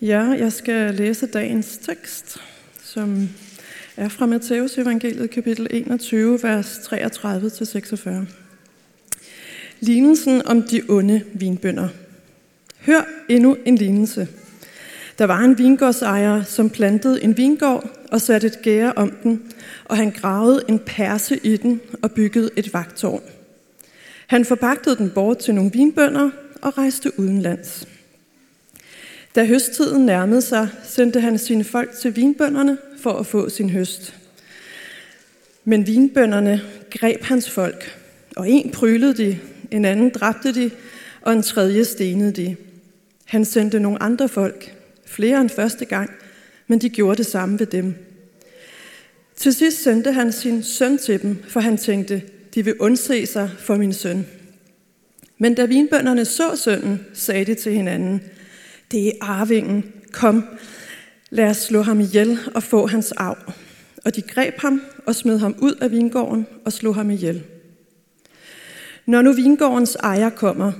Ja, jeg skal læse dagens tekst, som er fra Matteus evangeliet kapitel 21, vers 33-46. Lignelsen om de onde vinbønder. Hør endnu en lignelse. Der var en vingårdsejer, som plantede en vingård og satte et gære om den, og han gravede en perse i den og byggede et vagtårn. Han forpagtede den bort til nogle vinbønder og rejste udenlands. Da høsttiden nærmede sig, sendte han sine folk til vinbønderne for at få sin høst. Men vinbønderne greb hans folk, og en prylede de, en anden dræbte de, og en tredje stenede de. Han sendte nogle andre folk, flere end første gang, men de gjorde det samme ved dem. Til sidst sendte han sin søn til dem, for han tænkte, de vil undse sig for min søn. Men da vinbønderne så sønnen, sagde de til hinanden, det er arvingen, kom, lad os slå ham ihjel og få hans arv. Og de greb ham og smed ham ud af vingården og slog ham ihjel. Når nu vingårdens ejer kommer,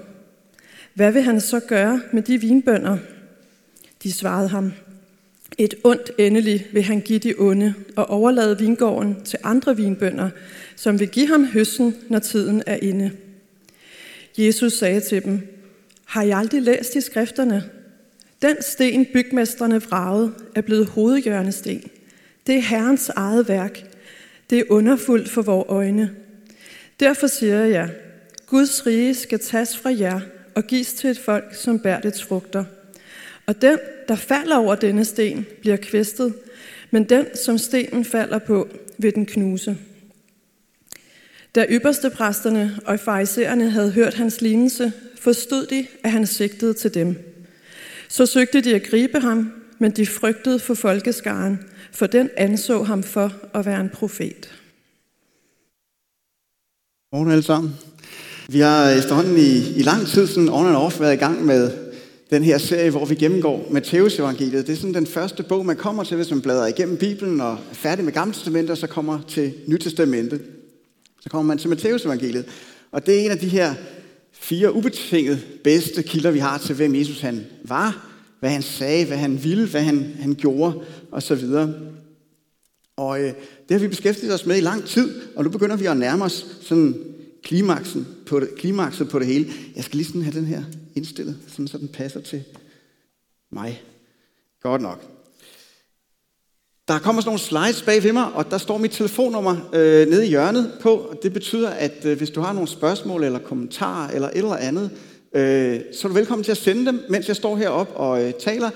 hvad vil han så gøre med de vinbønder? De svarede ham, et ondt endelig vil han give de onde og overlade vingården til andre vinbønder, som vil give ham høsten, når tiden er inde. Jesus sagde til dem, har I aldrig læst i skrifterne? Den sten, bygmesterne vragede, er blevet hovedhjørnesten. Det er Herrens eget værk. Det er underfuldt for vores øjne. Derfor siger jeg, Guds rige skal tages fra jer og gives til et folk, som bærer dets frugter. Og den, der falder over denne sten, bliver kvæstet, men den, som stenen falder på, vil den knuse. Da ypperste præsterne og farisæerne havde hørt hans lignelse, forstod de, at han sigtede til dem. Så søgte de at gribe ham, men de frygtede for folkeskaren, for den anså ham for at være en profet. Morgen alle sammen. Vi har efterhånden i, i lang tid sådan on and off været i gang med den her serie, hvor vi gennemgår Matteus evangeliet. Det er sådan den første bog, man kommer til, hvis man bladrer igennem Bibelen og er færdig med Gamle Testamentet, og så kommer til Nyt Testamentet. Så kommer man til Matteus evangeliet. Og det er en af de her fire ubetinget bedste kilder, vi har til, hvem Jesus han var, hvad han sagde, hvad han ville, hvad han, han gjorde osv. Og øh, det har vi beskæftiget os med i lang tid, og nu begynder vi at nærme os sådan klimaksen på det, klimakset på det hele. Jeg skal lige sådan have den her indstillet, sådan så den passer til mig. Godt nok. Der kommer sådan nogle slides bag ved mig, og der står mit telefonnummer øh, nede i hjørnet på. Og det betyder, at øh, hvis du har nogle spørgsmål eller kommentarer eller et eller andet, øh, så er du velkommen til at sende dem, mens jeg står heroppe og øh, taler.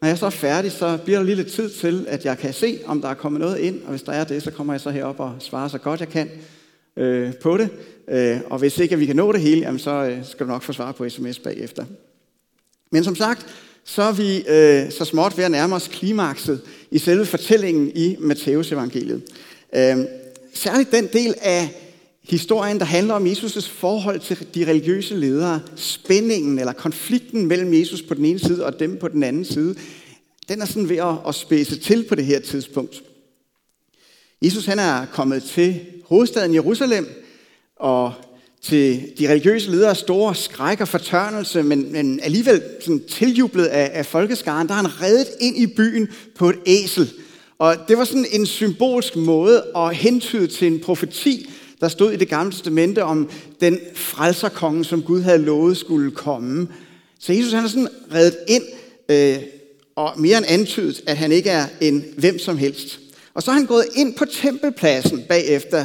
Når jeg så er færdig, så bliver der lige lidt tid til, at jeg kan se, om der er kommet noget ind. Og hvis der er det, så kommer jeg så herop og svarer så godt jeg kan øh, på det. Øh, og hvis ikke at vi kan nå det hele, jamen, så øh, skal du nok få svar på sms bagefter. Men som sagt, så er vi øh, så småt ved at nærme os klimakset i selve fortællingen i Matteus evangeliet. Øh, særligt den del af historien, der handler om Jesus' forhold til de religiøse ledere, spændingen eller konflikten mellem Jesus på den ene side og dem på den anden side, den er sådan ved at, at spæse til på det her tidspunkt. Jesus han er kommet til hovedstaden Jerusalem, og til de religiøse ledere store skræk og fortørnelse, men, men alligevel sådan tiljublet af, af folkeskaren, der er han reddet ind i byen på et æsel. Og det var sådan en symbolsk måde at hentyde til en profeti, der stod i det gamle testamente om den frelserkonge, som Gud havde lovet skulle komme. Så Jesus han er sådan reddet ind, øh, og mere end antydet, at han ikke er en hvem som helst. Og så er han gået ind på tempelpladsen bagefter,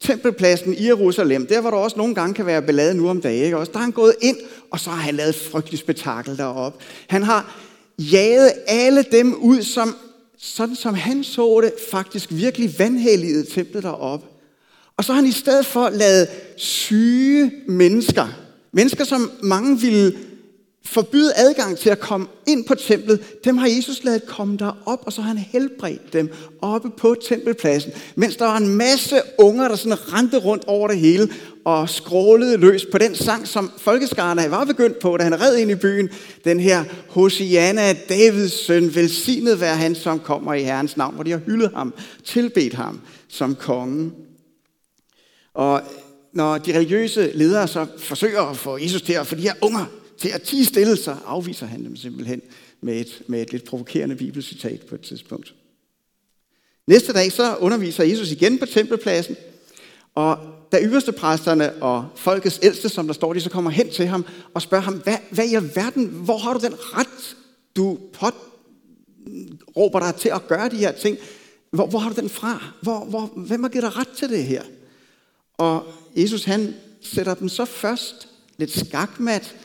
tempelpladsen i Jerusalem, der hvor der også nogle gange kan være ballade nu om dagen, ikke? Også, der er han gået ind, og så har han lavet frygteligt spektakel deroppe. Han har jaget alle dem ud, som, sådan som han så det, faktisk virkelig vandhelligede templet deroppe. Og så har han i stedet for lavet syge mennesker, mennesker som mange ville forbyde adgang til at komme ind på templet, dem har Jesus lavet komme derop, og så har han helbredt dem oppe på tempelpladsen. Mens der var en masse unger, der sådan rendte rundt over det hele og skrålede løs på den sang, som folkeskarne var begyndt på, da han red ind i byen. Den her Hosianna, Davids søn, velsignet være han, som kommer i Herrens navn, hvor de har hyldet ham, tilbedt ham som konge. Og når de religiøse ledere så forsøger at få Jesus til at få de her unger til at tige stille, så afviser han dem simpelthen med et, med et lidt provokerende bibelcitat på et tidspunkt. Næste dag så underviser Jesus igen på tempelpladsen, og da yderste præsterne og folkets ældste, som der står, de så kommer hen til ham og spørger ham, hvad, hvad i verden, hvor har du den ret, du pot, råber dig til at gøre de her ting? Hvor, hvor har du den fra? Hvor, hvor, hvem har givet dig ret til det her? Og Jesus han sætter dem så først lidt skakmat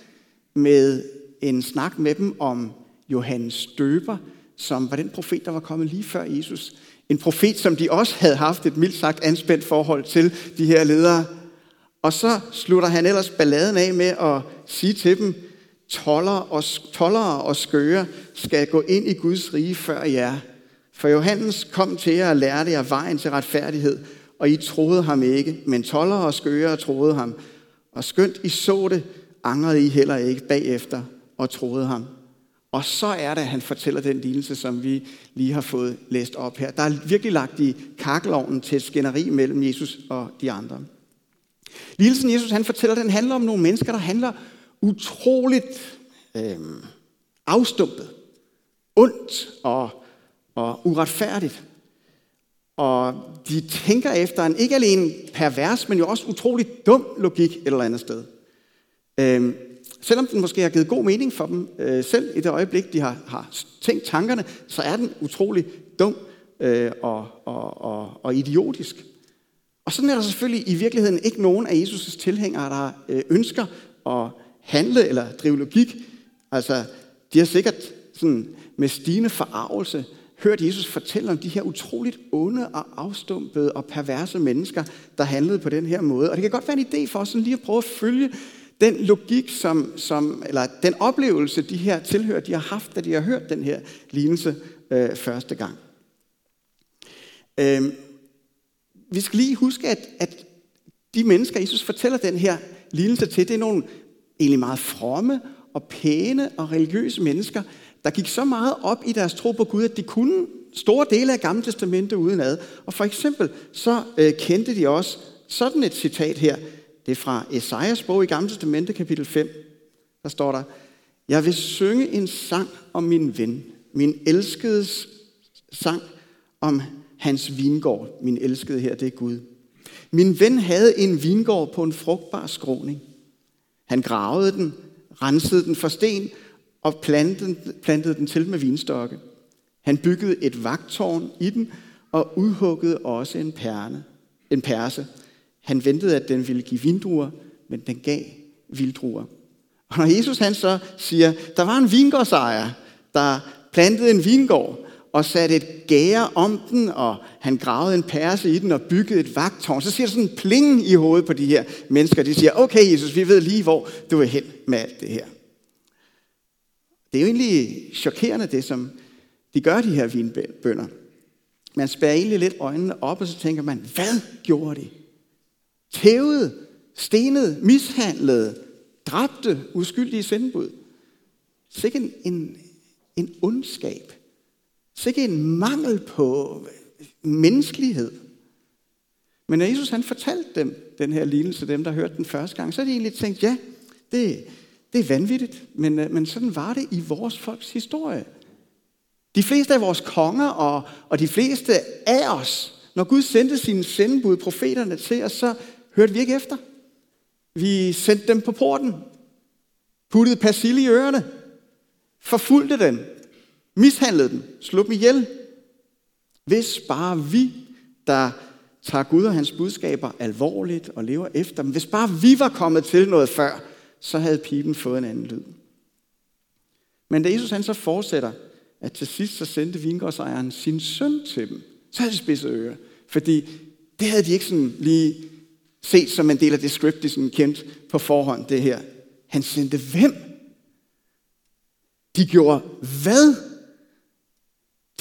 med en snak med dem om Johannes Døber, som var den profet, der var kommet lige før Jesus. En profet, som de også havde haft et mildt sagt anspændt forhold til, de her ledere. Og så slutter han ellers balladen af med at sige til dem, toller og, tollere og skøre skal gå ind i Guds rige før jer. For Johannes kom til jer og lærte jer vejen til retfærdighed, og I troede ham ikke, men toller og skøre troede ham. Og skønt I så det, angrede I heller ikke bagefter og troede ham. Og så er det, at han fortæller den lignelse, som vi lige har fået læst op her. Der er virkelig lagt i kakkelovnen til et skænderi mellem Jesus og de andre. Lignelsen Jesus han fortæller, den handler om nogle mennesker, der handler utroligt øh, afstumpet, ondt og, og uretfærdigt. Og de tænker efter en ikke alene pervers, men jo også utroligt dum logik et eller andet sted. Øh, selvom den måske har givet god mening for dem øh, selv i det øjeblik, de har, har tænkt tankerne, så er den utrolig dum øh, og, og, og, og idiotisk. Og sådan er der selvfølgelig i virkeligheden ikke nogen af Jesus' tilhængere, der øh, ønsker at handle eller drive logik. Altså, de har sikkert sådan med stigende forarvelse hørt Jesus fortælle om de her utroligt onde og afstumpede og perverse mennesker, der handlede på den her måde. Og det kan godt være en idé for os sådan lige at prøve at følge den logik, som, som, eller den oplevelse, de her tilhører, de har haft, da de har hørt den her lignelse øh, første gang. Øh, vi skal lige huske, at, at de mennesker, Jesus fortæller den her lignelse til, det er nogle egentlig meget fromme og pæne og religiøse mennesker, der gik så meget op i deres tro på Gud, at de kunne store dele af Gamle Testamentet udenad. Og for eksempel så øh, kendte de også sådan et citat her. Det er fra Esajas bog i Gamle Testamentet, kapitel 5. Der står der, Jeg vil synge en sang om min ven, min elskedes sang om hans vingård. Min elskede her, det er Gud. Min ven havde en vingård på en frugtbar skråning. Han gravede den, rensede den for sten og plantede, plantede den til med vinstokke. Han byggede et vagtårn i den og udhuggede også en, perne, en perse. Han ventede, at den ville give vindruer, men den gav vildruer. Og når Jesus han så siger, der var en vingårdsejer, der plantede en vingård, og satte et gære om den, og han gravede en perse i den og byggede et vagtårn. Så siger der sådan en pling i hovedet på de her mennesker. De siger, okay Jesus, vi ved lige, hvor du er hen med alt det her. Det er jo egentlig chokerende, det som de gør, de her vinbønder. Man spærer egentlig lidt øjnene op, og så tænker man, hvad gjorde de? Tævede, stenede, mishandlede, dræbte uskyldige sendebud. Sikke en, en, en ondskab. Sikke en mangel på menneskelighed. Men når Jesus han fortalte dem den her lignelse, dem der hørte den første gang, så har de egentlig tænkt, ja, det, det er vanvittigt, men, øh, men sådan var det i vores folks historie. De fleste af vores konger og, og de fleste af os, når Gud sendte sine sendebud, profeterne til os, så hørte vi ikke efter. Vi sendte dem på porten, puttede persille i ørerne, forfulgte dem, mishandlede dem, slog dem ihjel. Hvis bare vi, der tager Gud og hans budskaber alvorligt og lever efter dem, hvis bare vi var kommet til noget før, så havde pipen fået en anden lyd. Men da Jesus han så fortsætter, at til sidst så sendte vingårdsejeren sin søn til dem, så havde de spidset ører. Fordi det havde de ikke sådan lige set som en del af det script, de sådan kendt på forhånd, det her. Han sendte hvem? De gjorde hvad?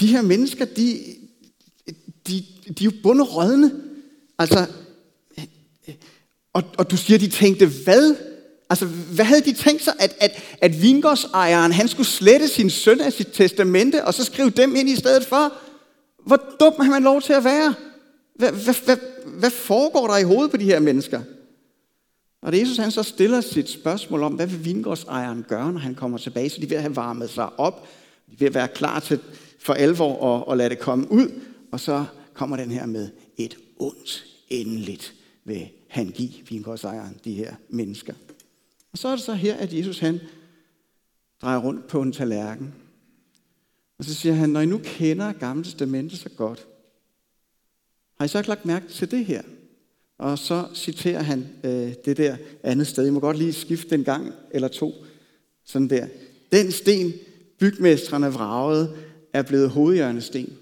De her mennesker, de, de, de er jo bunderødne. Altså, og, og du siger, de tænkte hvad? Altså, hvad havde de tænkt sig, at, at, at vingårdsejeren, han skulle slette sin søn af sit testamente, og så skrive dem ind i stedet for? Hvor dum har man lov til at være? Hvad, hvad, hvad, hvad foregår der i hovedet på de her mennesker? Og det Jesus han så stiller sit spørgsmål om, hvad vil vingårdsejeren gøre, når han kommer tilbage, så de er ved at have varmet sig op, de er ved at være klar til for alvor at, at lade det komme ud, og så kommer den her med et ondt endeligt vil han give vingårdsejeren, de her mennesker. Og så er det så her, at Jesus han drejer rundt på en tallerken. Og så siger han, når I nu kender Gamle Testamente så godt, har I så ikke lagt mærke til det her? Og så citerer han øh, det der andet sted. I må godt lige skifte en gang eller to. Sådan der. Den sten, bygmestrene vragede, er blevet hovedhjørnesten.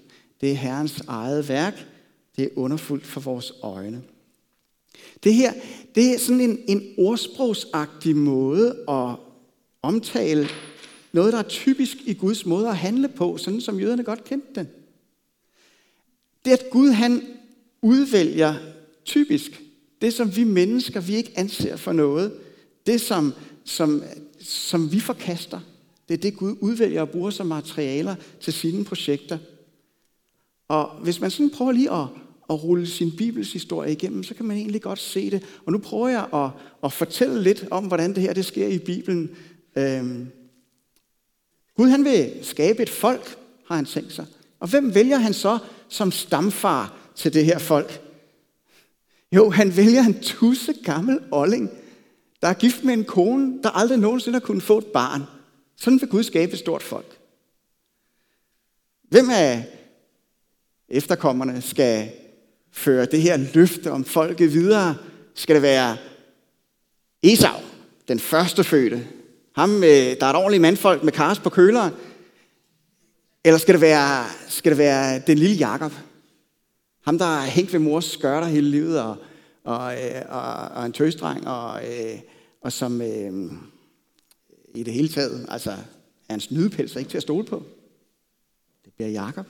Det er Herrens eget værk. Det er underfuldt for vores øjne. Det her, det er sådan en, en ordsprogsagtig måde at omtale noget, der er typisk i Guds måde at handle på, sådan som jøderne godt kendte den. Det at Gud han udvælger typisk det, som vi mennesker, vi ikke anser for noget, det som, som, som vi forkaster, det er det, Gud udvælger og bruger som materialer til sine projekter. Og hvis man sådan prøver lige at, at rulle sin Bibels historie igennem, så kan man egentlig godt se det. Og nu prøver jeg at, at fortælle lidt om, hvordan det her det sker i Bibelen. Øhm. Gud han vil skabe et folk, har han tænkt sig. Og hvem vælger han så som stamfar til det her folk? Jo, han vælger en tusse gammel olling, der er gift med en kone, der aldrig nogensinde har kunnet få et barn. Sådan vil Gud skabe et stort folk. Hvem af efterkommerne skal føre det her løfte om folket videre? Skal det være Esau, den første fødte? Ham, der er et ordentligt mandfolk med kars på køleren? Eller skal det være, skal det være den lille Jakob? Ham, der har hængt ved mors skørter hele livet, og, og, øh, og, og en tøsdreng, og, øh, og som øh, i det hele taget, altså er nydepels snydepels ikke til at stole på. Det bliver Jakob.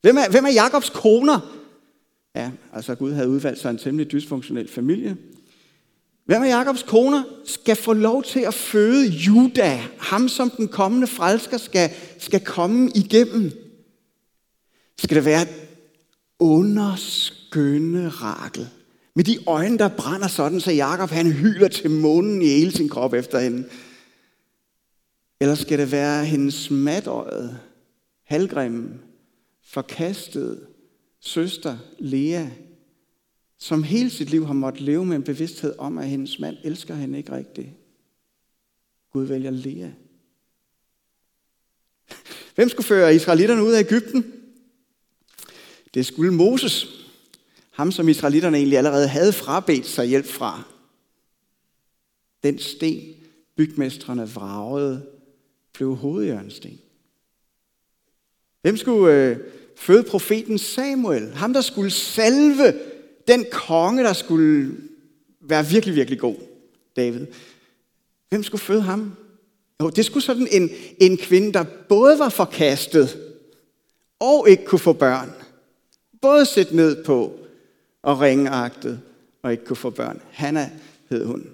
Hvem er, hvem er Jakobs koner? Ja, altså Gud havde udvalgt sig en temmelig dysfunktionel familie. Hvem af Jakobs koner skal få lov til at føde Juda, ham som den kommende frelsker skal, skal komme igennem? Skal det være underskønne Rakel, med de øjne, der brænder sådan, så Jakob han hyler til månen i hele sin krop efter hende? Eller skal det være hendes matøjet, halvgrimme, forkastede søster Lea, som hele sit liv har måttet leve med en bevidsthed om, at hendes mand elsker hende ikke rigtigt. Gud vælger Lea. Hvem skulle føre israelitterne ud af Ægypten? Det skulle Moses. Ham, som israelitterne egentlig allerede havde frabedt sig hjælp fra. Den sten, bygmestrene vragede, blev hovedjørnsten. Hvem skulle øh, føde profeten Samuel? Ham, der skulle salve den konge, der skulle være virkelig, virkelig god, David. Hvem skulle føde ham? Jo, det skulle sådan en, en kvinde, der både var forkastet og ikke kunne få børn. Både set ned på og ringeagtet og ikke kunne få børn. Hanna hed hun.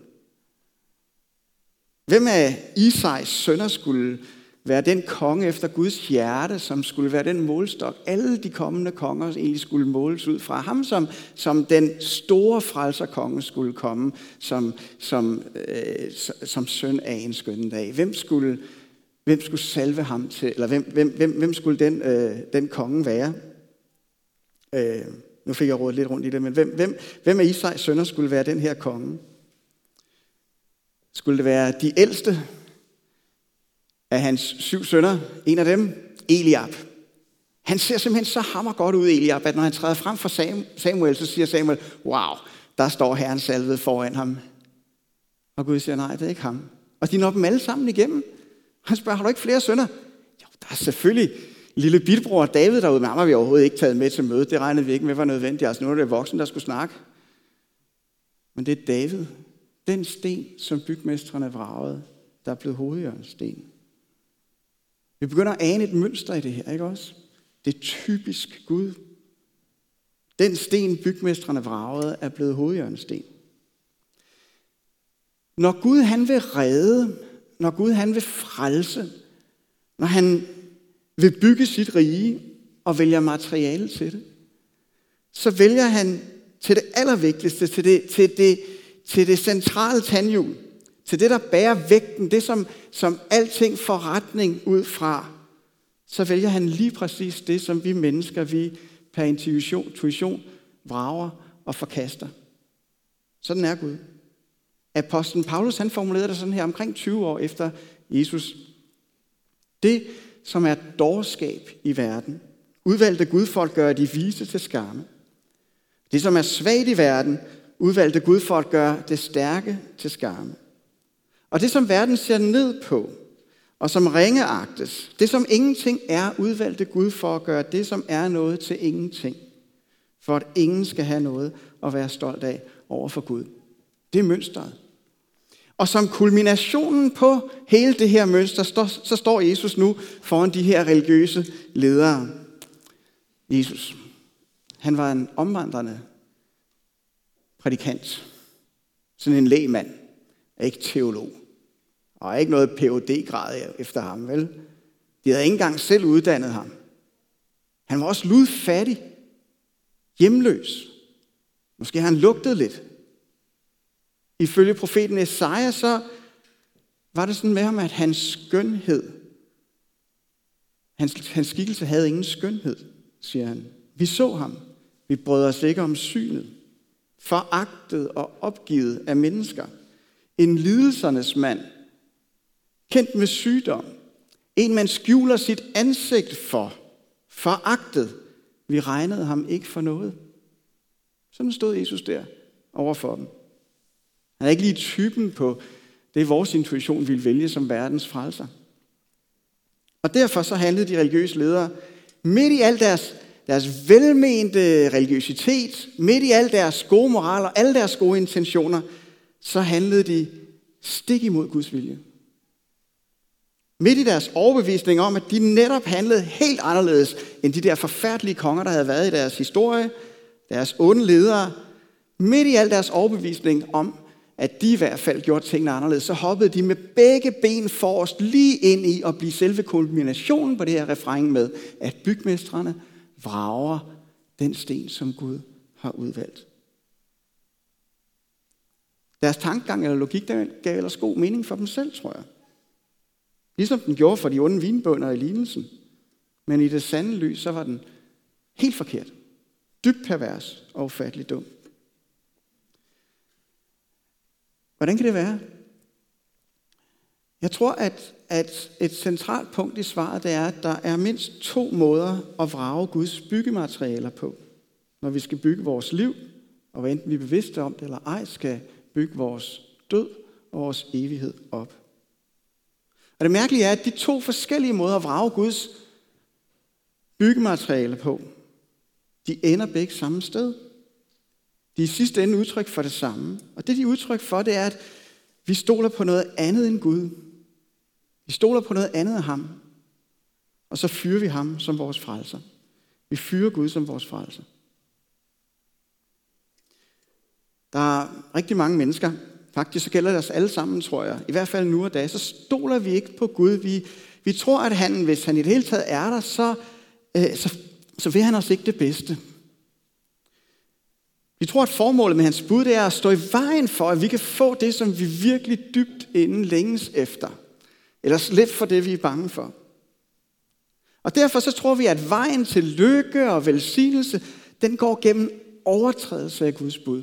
Hvem af Isais sønner skulle være den konge efter Guds hjerte, som skulle være den målstok, alle de kommende konger egentlig skulle måles ud fra. Ham, som, som den store frelserkonge skulle komme som, som, øh, som søn af en skønne dag. Hvem skulle, hvem skulle salve ham til, eller hvem, hvem, hvem, hvem skulle den, øh, den konge være? Øh, nu fik jeg rådet lidt rundt i det, men hvem, hvem, hvem af Isais sønner skulle være den her konge? Skulle det være de ældste af hans syv sønner? En af dem, Eliab. Han ser simpelthen så hammer godt ud, Eliab, at når han træder frem for Samuel, så siger Samuel, wow, der står Herren salvet foran ham. Og Gud siger, nej, det er ikke ham. Og de når dem alle sammen igennem. Han spørger, har du ikke flere sønner? Jo, der er selvfølgelig lille bitbror David derude, men ham har vi overhovedet ikke taget med til møde. Det regnede vi ikke med var nødvendigt. Altså nu er det voksen, der skulle snakke. Men det er David, den sten, som bygmestrene vragede, der er blevet hovedjørnsten. Vi begynder at ane et mønster i det her, ikke også? Det er typisk Gud. Den sten, bygmestrene vragede, er blevet hovedjørnsten. Når Gud han vil redde, når Gud han vil frelse, når han vil bygge sit rige og vælger materiale til det, så vælger han til det allervigtigste, til det, til det, til det centrale tandhjul, til det, der bærer vægten, det som, som alting får retning ud fra, så vælger han lige præcis det, som vi mennesker, vi per intuition, intuition vrager og forkaster. Sådan er Gud. Apostlen Paulus han formulerede det sådan her omkring 20 år efter Jesus. Det, som er dårskab i verden, udvalgte Gudfolk gør de vise til skamme. Det, som er svagt i verden, udvalgte Gudfolk gør det stærke til skamme. Og det, som verden ser ned på, og som ringeagtes, det som ingenting er, udvalgte Gud for at gøre det, som er noget til ingenting. For at ingen skal have noget at være stolt af over for Gud. Det er mønstret. Og som kulminationen på hele det her mønster, så står Jesus nu foran de her religiøse ledere. Jesus, han var en omvandrende prædikant. Sådan en lægmand, ikke teolog. Og ikke noget phd grad efter ham, vel? De havde ikke engang selv uddannet ham. Han var også ludfattig, hjemløs. Måske har han lugtet lidt. Ifølge profeten Esaja, så var det sådan med ham, at hans skønhed, hans, hans skikkelse havde ingen skønhed, siger han. Vi så ham. Vi brød os ikke om synet. Foragtet og opgivet af mennesker. En lidelsernes mand. Kendt med sygdom. En, man skjuler sit ansigt for. Foragtet. Vi regnede ham ikke for noget. Sådan stod Jesus der overfor dem. Han er ikke lige typen på det, vores intuition ville vælge som verdens frelser. Og derfor så handlede de religiøse ledere midt i al deres, deres velmente religiøsitet, midt i al deres gode moral og alle deres gode intentioner, så handlede de stik imod Guds vilje. Midt i deres overbevisning om, at de netop handlede helt anderledes end de der forfærdelige konger, der havde været i deres historie, deres onde ledere, midt i al deres overbevisning om, at de i hvert fald gjorde tingene anderledes, så hoppede de med begge ben forrest lige ind i at blive selve kulminationen på det her refræng med, at bygmestrene vrager den sten, som Gud har udvalgt. Deres tankegang eller logik, der gav ellers god mening for dem selv, tror jeg. Ligesom den gjorde for de onde vinbønder i lignelsen. Men i det sande lys, så var den helt forkert. Dybt pervers og ufattelig dum. Hvordan kan det være? Jeg tror, at, at et centralt punkt i svaret det er, at der er mindst to måder at vrage Guds byggematerialer på, når vi skal bygge vores liv, og hvad enten vi er bevidste om det eller ej, skal bygge vores død og vores evighed op. Og det mærkelige er, at de to forskellige måder at vrage Guds byggematerialer på, de ender begge samme sted. De er i sidste ende udtryk for det samme. Og det, de er udtryk for, det er, at vi stoler på noget andet end Gud. Vi stoler på noget andet af ham. Og så fyrer vi ham som vores frelser. Vi fyrer Gud som vores frelser. Der er rigtig mange mennesker, faktisk så gælder det os alle sammen, tror jeg, i hvert fald nu og da, så stoler vi ikke på Gud. Vi, vi tror, at han, hvis han i det hele taget er der, så, øh, så, så vil han os ikke det bedste. Vi tror, at formålet med hans bud det er at stå i vejen for, at vi kan få det, som vi virkelig dybt inden længes efter. Eller slippe for det, vi er bange for. Og derfor så tror vi, at vejen til lykke og velsignelse, den går gennem overtrædelse af Guds bud.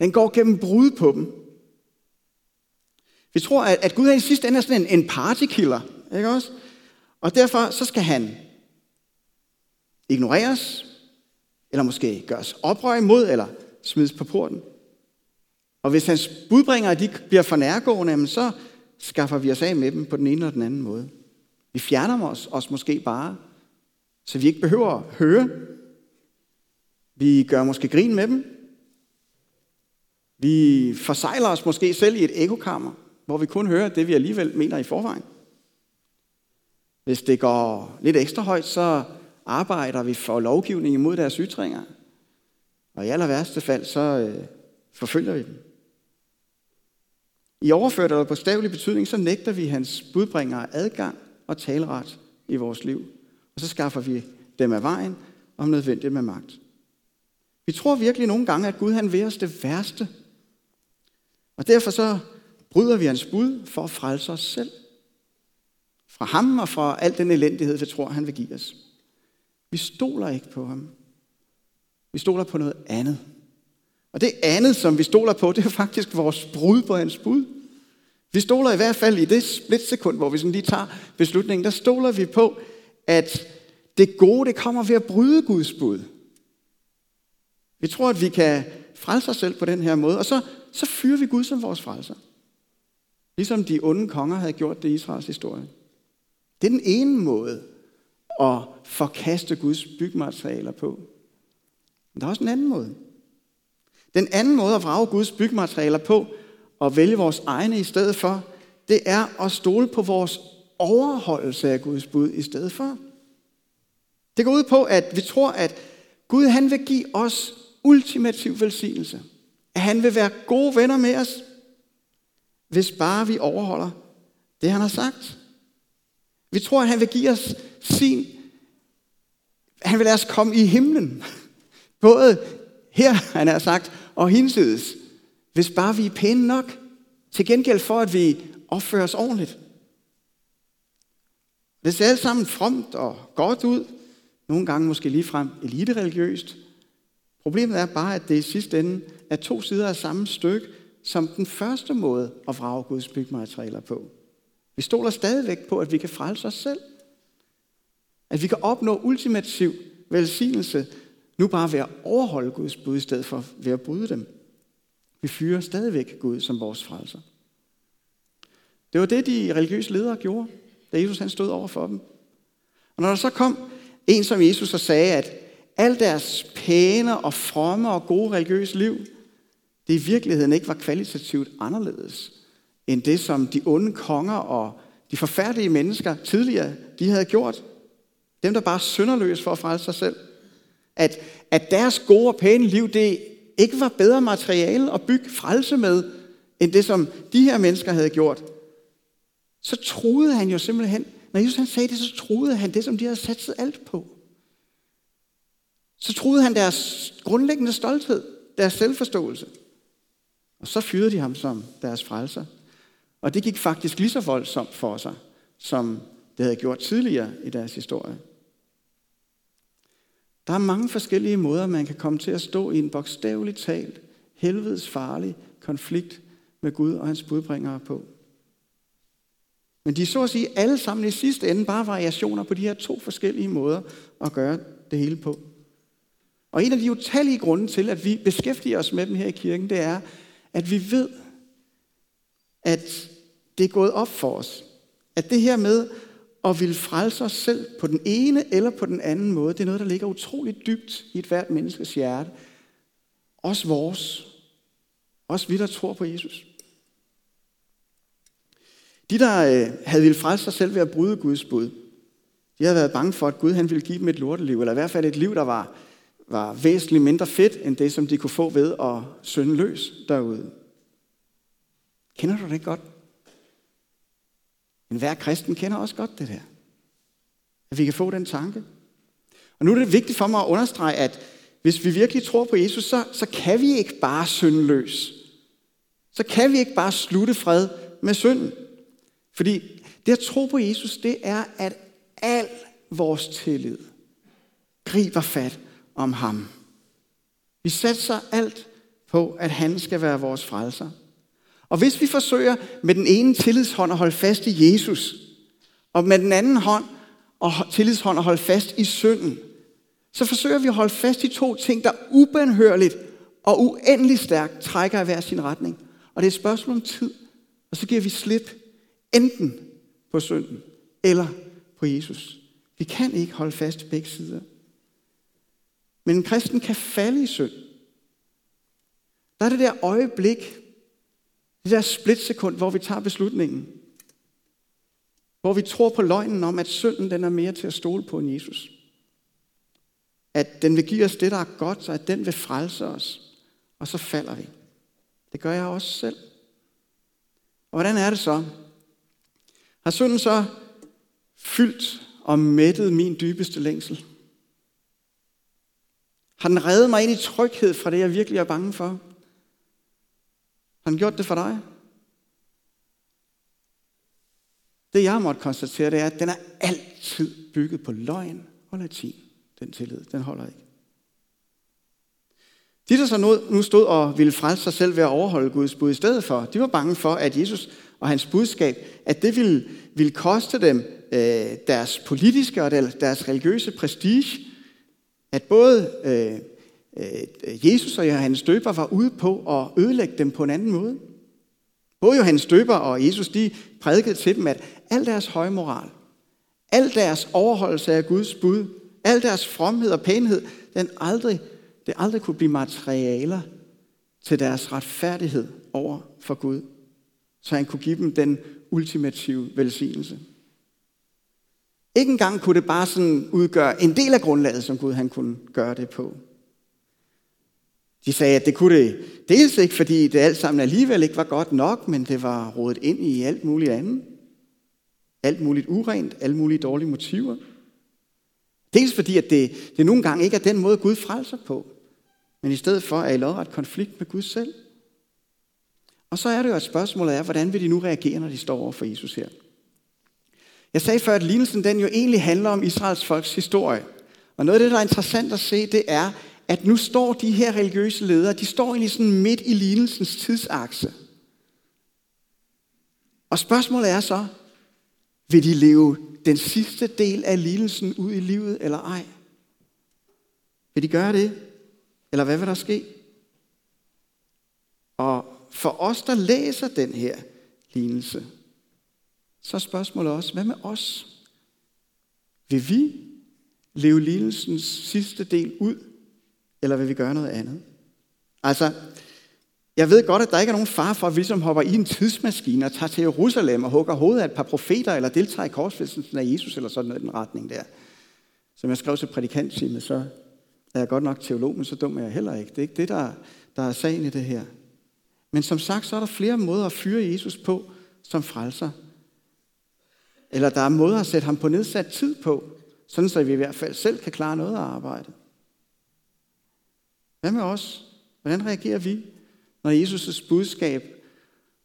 Den går gennem brud på dem. Vi tror, at, Gud er i sidste ende er sådan en, en partykiller. Ikke også? Og derfor så skal han ignoreres, eller måske gøres oprør imod, eller smides på porten. Og hvis hans budbringere de bliver for nærgående, så skaffer vi os af med dem på den ene eller den anden måde. Vi fjerner os, os måske bare, så vi ikke behøver at høre. Vi gør måske grin med dem. Vi forsejler os måske selv i et ekokammer, hvor vi kun hører det, vi alligevel mener i forvejen. Hvis det går lidt ekstra højt, så arbejder vi for lovgivning imod deres ytringer. Og i aller værste fald, så øh, forfølger vi dem. I overført eller bogstavelig betydning, så nægter vi hans budbringere adgang og taleret i vores liv. Og så skaffer vi dem af vejen, om nødvendigt med magt. Vi tror virkelig nogle gange, at Gud han vil os det værste, Og derfor så bryder vi hans bud for at frelse os selv. Fra ham og fra al den elendighed, vi tror, han vil give os. Vi stoler ikke på ham. Vi stoler på noget andet. Og det andet, som vi stoler på, det er faktisk vores brud på hans bud. Vi stoler i hvert fald i det splitsekund, hvor vi sådan lige tager beslutningen, der stoler vi på, at det gode, det kommer ved at bryde Guds bud. Vi tror, at vi kan frelse os selv på den her måde, og så, så fyrer vi Gud som vores frelser. Ligesom de onde konger havde gjort det i Israels historie. Det er den ene måde at forkaste Guds bygmaterialer på. Men der er også en anden måde. Den anden måde at vrage Guds bygmaterialer på, og vælge vores egne i stedet for, det er at stole på vores overholdelse af Guds bud i stedet for. Det går ud på, at vi tror, at Gud han vil give os ultimativ velsignelse. At han vil være gode venner med os, hvis bare vi overholder det, han har sagt. Vi tror, at han vil give os sin... Han vil lade os komme i himlen. Både her, han har sagt, og hinsides. Hvis bare vi er pæne nok. Til gengæld for, at vi opfører os ordentligt. Det ser alt sammen fromt og godt ud. Nogle gange måske ligefrem elite-religiøst. Problemet er bare, at det i sidste ende er to sider af samme stykke, som den første måde at vrage Guds bygmaterialer på. Vi stoler stadigvæk på, at vi kan frelse os selv. At vi kan opnå ultimativ velsignelse, nu bare ved at overholde Guds bud, i stedet for ved at bryde dem. Vi fyrer stadigvæk Gud som vores frelser. Det var det, de religiøse ledere gjorde, da Jesus han stod over for dem. Og når der så kom en som Jesus og sagde, at al deres pæne og fromme og gode religiøse liv, det i virkeligheden ikke var kvalitativt anderledes end det, som de onde konger og de forfærdelige mennesker tidligere, de havde gjort. Dem, der bare sønderløs for at frelse sig selv. At, at deres gode og pæne liv, det ikke var bedre materiale at bygge frelse med, end det, som de her mennesker havde gjort. Så troede han jo simpelthen, når Jesus han sagde det, så troede han det, som de havde sat alt på. Så troede han deres grundlæggende stolthed, deres selvforståelse. Og så fyrede de ham som deres frelser. Og det gik faktisk lige så voldsomt for sig, som det havde gjort tidligere i deres historie. Der er mange forskellige måder, man kan komme til at stå i en bogstaveligt talt, helvedes farlig konflikt med Gud og hans budbringere på. Men de er så at sige alle sammen i sidste ende bare variationer på de her to forskellige måder at gøre det hele på. Og en af de utallige grunde til, at vi beskæftiger os med dem her i kirken, det er, at vi ved, at det er gået op for os. At det her med at ville frelse os selv på den ene eller på den anden måde, det er noget, der ligger utroligt dybt i et hvert menneskes hjerte. Også vores. Også vi, der tror på Jesus. De, der øh, havde ville frelse sig selv ved at bryde Guds bud, de havde været bange for, at Gud han ville give dem et lorteliv, eller i hvert fald et liv, der var, var væsentligt mindre fedt, end det, som de kunne få ved at synde løs derude. Kender du det godt? Men hver kristen kender også godt det der. At vi kan få den tanke. Og nu er det vigtigt for mig at understrege, at hvis vi virkelig tror på Jesus, så, så kan vi ikke bare synde løs. Så kan vi ikke bare slutte fred med synden. Fordi det at tro på Jesus, det er, at al vores tillid griber fat om ham. Vi sætter alt på, at han skal være vores frelser. Og hvis vi forsøger med den ene tillidshånd at holde fast i Jesus, og med den anden hånd og tillidshånd at holde fast i synden, så forsøger vi at holde fast i to ting, der ubenhørligt og uendelig stærkt trækker i hver sin retning. Og det er et spørgsmål om tid. Og så giver vi slip enten på synden eller på Jesus. Vi kan ikke holde fast i begge sider. Men en kristen kan falde i synd. Der er det der øjeblik, det der splitsekund, hvor vi tager beslutningen. Hvor vi tror på løgnen om, at synden den er mere til at stole på end Jesus. At den vil give os det, der er godt, og at den vil frelse os. Og så falder vi. Det gør jeg også selv. Og hvordan er det så? Har synden så fyldt og mættet min dybeste længsel? Har den reddet mig ind i tryghed fra det, jeg virkelig er bange for? Har han gjort det for dig? Det jeg måtte konstatere, det er, at den er altid bygget på løgn og latin. Den tillid, den holder ikke. De, der så nu stod og ville frelse sig selv ved at overholde Guds bud i stedet for, de var bange for, at Jesus og hans budskab, at det ville, ville koste dem øh, deres politiske og deres religiøse prestige. At både øh, Øh, Jesus og Johannes Døber var ude på at ødelægge dem på en anden måde. Både Johannes Døber og Jesus, de prædikede til dem, at al deres højmoral, al deres overholdelse af Guds bud, al deres fromhed og pænhed, den aldrig, det aldrig kunne blive materialer til deres retfærdighed over for Gud, så han kunne give dem den ultimative velsignelse. Ikke engang kunne det bare sådan udgøre en del af grundlaget, som Gud han kunne gøre det på. De sagde, at det kunne det dels ikke, fordi det alt sammen alligevel ikke var godt nok, men det var rodet ind i alt muligt andet. Alt muligt urent, alt mulige dårlige motiver. Dels fordi, at det, det nogle gange ikke er den måde, Gud frelser på, men i stedet for er i lodret konflikt med Gud selv. Og så er det jo et spørgsmål er, hvordan vil de nu reagere, når de står over for Jesus her? Jeg sagde før, at lignelsen den jo egentlig handler om Israels folks historie. Og noget af det, der er interessant at se, det er, at nu står de her religiøse ledere, de står egentlig sådan midt i lignelsens tidsakse. Og spørgsmålet er så, vil de leve den sidste del af lignelsen ud i livet, eller ej? Vil de gøre det? Eller hvad vil der ske? Og for os, der læser den her lignelse, så er spørgsmålet også, hvad med os? Vil vi leve lignelsens sidste del ud, eller vil vi gøre noget andet? Altså, jeg ved godt, at der ikke er nogen far for, at vi som hopper i en tidsmaskine og tager til Jerusalem og hugger hovedet af et par profeter, eller deltager i korsfæstelsen af Jesus, eller sådan noget i den retning der. Som jeg skrev til prædikantteamet, så er jeg godt nok teolog, men så dum er jeg heller ikke. Det er ikke det, der, der er sagen i det her. Men som sagt, så er der flere måder at fyre Jesus på som frelser. Eller der er måder at sætte ham på nedsat tid på, sådan så vi i hvert fald selv kan klare noget af arbejdet. Hvad med os? Hvordan reagerer vi, når Jesus' budskab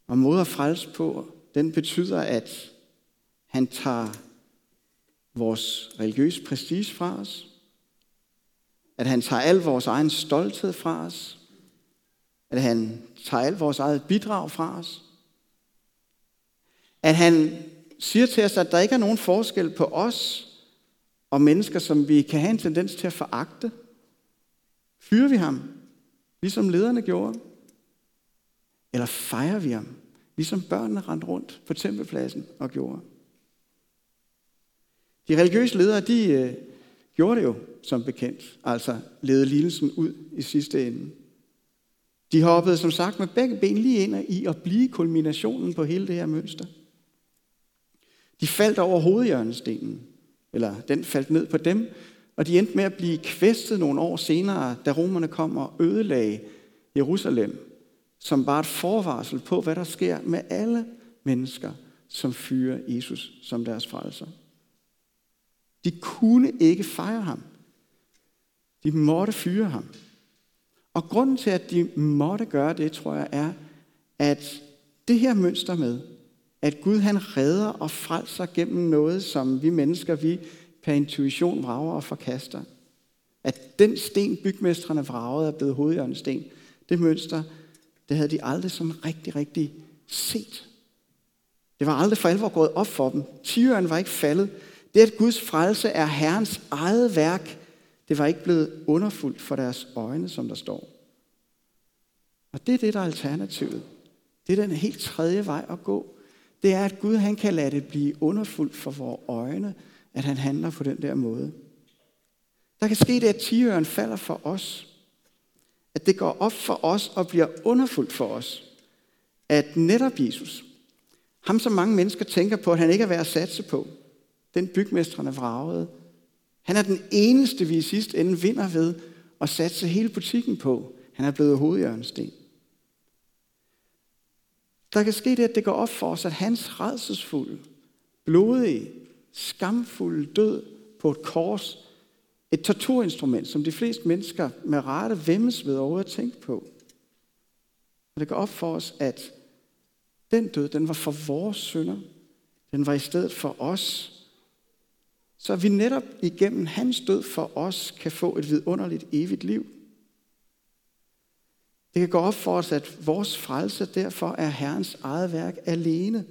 og måde at frelse på, den betyder, at han tager vores religiøse prestige fra os, at han tager al vores egen stolthed fra os, at han tager al vores eget bidrag fra os, at han siger til os, at der ikke er nogen forskel på os og mennesker, som vi kan have en tendens til at foragte. Fyrer vi ham, ligesom lederne gjorde? Eller fejrer vi ham, ligesom børnene rendte rundt på tempelpladsen og gjorde? De religiøse ledere, de øh, gjorde det jo som bekendt, altså ledede lidelsen ud i sidste ende. De hoppede som sagt med begge ben lige ind i at blive kulminationen på hele det her mønster. De faldt over hovedhjørnestenen, eller den faldt ned på dem, og de endte med at blive kvæstet nogle år senere, da romerne kom og ødelagde Jerusalem, som var et forvarsel på, hvad der sker med alle mennesker, som fyrer Jesus som deres frelser. De kunne ikke fejre ham. De måtte fyre ham. Og grunden til, at de måtte gøre det, tror jeg, er, at det her mønster med, at Gud han redder og frelser gennem noget, som vi mennesker, vi per intuition vrager og forkaster. At den sten, bygmestrene vragede, er blevet hovedhjørnesten. Det mønster, det havde de aldrig sådan rigtig, rigtig set. Det var aldrig for alvor gået op for dem. Tyren var ikke faldet. Det, at Guds frelse er Herrens eget værk, det var ikke blevet underfuldt for deres øjne, som der står. Og det er det, der er alternativet. Det er den helt tredje vej at gå det er, at Gud han kan lade det blive underfuldt for vores øjne, at han handler på den der måde. Der kan ske det, at tiøren falder for os. At det går op for os og bliver underfuldt for os. At netop Jesus, ham som mange mennesker tænker på, at han ikke er værd at satse på, den bygmesterne vragede, han er den eneste, vi i sidste ende vinder ved at satse hele butikken på. Han er blevet hovedjørnsten. Der kan ske det, at det går op for os, at hans redselsfulde, blodige, skamfulde død på et kors, et torturinstrument, som de fleste mennesker med rette vemmes ved over at tænke på. Og det går op for os, at den død, den var for vores synder. Den var i stedet for os. Så vi netop igennem hans død for os kan få et vidunderligt evigt liv. Det kan gå op for os, at vores frelse derfor er Herrens eget værk alene.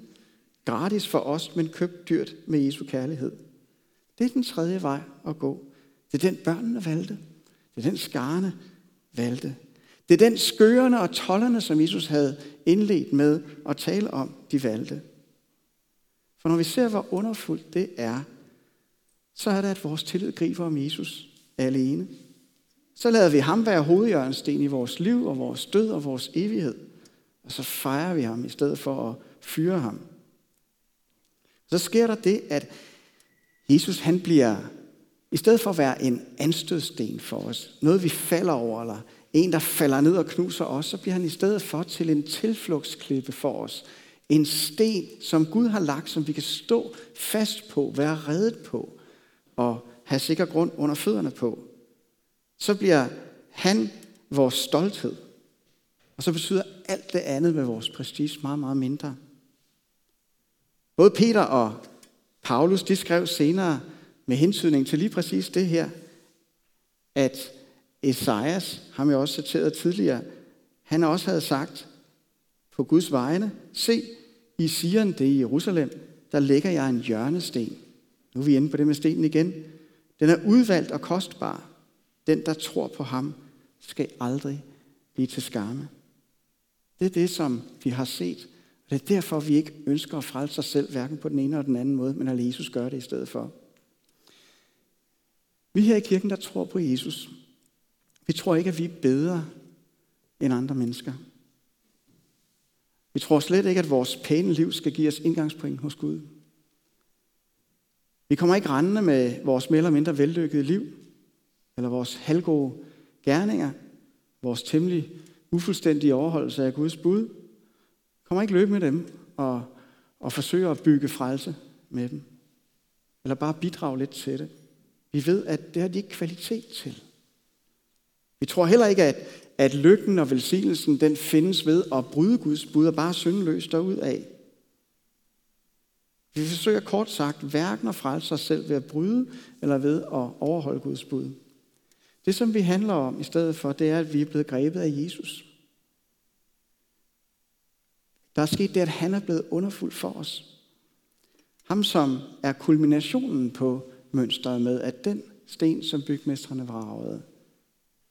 Gratis for os, men købt dyrt med Jesu kærlighed. Det er den tredje vej at gå. Det er den børnene valgte. Det er den skarne valgte. Det er den skørende og tollerne, som Jesus havde indledt med at tale om, de valgte. For når vi ser, hvor underfuldt det er, så er det, at vores tillid griber om Jesus alene. Så lader vi ham være hovedjørnsten i vores liv og vores død og vores evighed. Og så fejrer vi ham i stedet for at fyre ham. Så sker der det, at Jesus han bliver, i stedet for at være en anstødsten for os, noget vi falder over, eller en, der falder ned og knuser os, så bliver han i stedet for til en tilflugtsklippe for os. En sten, som Gud har lagt, som vi kan stå fast på, være reddet på og have sikker grund under fødderne på. Så bliver han vores stolthed. Og så betyder alt det andet med vores prestige meget, meget mindre. Både Peter og Paulus, de skrev senere med hensynning til lige præcis det her, at Esajas, ham jeg også citeret tidligere, han også havde sagt på Guds vegne, se, I Sion, det i Jerusalem, der lægger jeg en hjørnesten. Nu er vi inde på det med stenen igen. Den er udvalgt og kostbar. Den, der tror på ham, skal aldrig blive til skamme. Det er det, som vi har set. Og det er derfor, vi ikke ønsker at frelse os selv, hverken på den ene eller den anden måde, men at Jesus gør det i stedet for. Vi her i kirken, der tror på Jesus, vi tror ikke, at vi er bedre end andre mennesker. Vi tror slet ikke, at vores pæne liv skal give os indgangspoint hos Gud. Vi kommer ikke rendende med vores mere eller mindre vellykkede liv, eller vores halvgode gerninger, vores temmelig ufuldstændige overholdelse af Guds bud. Kommer ikke løbe med dem og, og forsøge at bygge frelse med dem. Eller bare bidrage lidt til det. Vi ved, at det har de ikke kvalitet til. Vi tror heller ikke, at, at lykken og velsignelsen den findes ved at bryde Guds bud og bare synge derud af. Vi forsøger kort sagt hverken at frelse os selv ved at bryde eller ved at overholde Guds bud. Det, som vi handler om i stedet for, det er, at vi er blevet grebet af Jesus. Der er sket det, at han er blevet underfuld for os. Ham, som er kulminationen på mønstret med, at den sten, som bygmestrene vragede,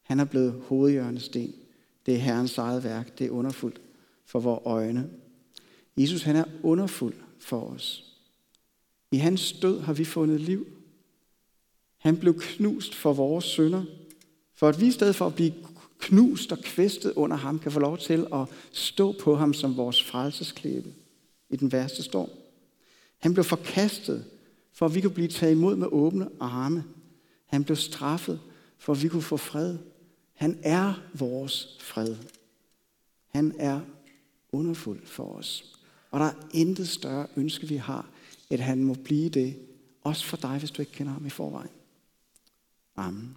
han er blevet hovedhjørnesten. Det er Herrens eget værk. Det er underfuldt for vores øjne. Jesus han er underfuld for os. I hans død har vi fundet liv. Han blev knust for vores synder, for at vi i stedet for at blive knust og kvæstet under ham, kan få lov til at stå på ham som vores frelsesklæbe i den værste storm. Han blev forkastet, for at vi kunne blive taget imod med åbne arme. Han blev straffet, for at vi kunne få fred han er vores fred. Han er underfuld for os. Og der er intet større ønske, vi har, at han må blive det, også for dig, hvis du ikke kender ham i forvejen. Amen.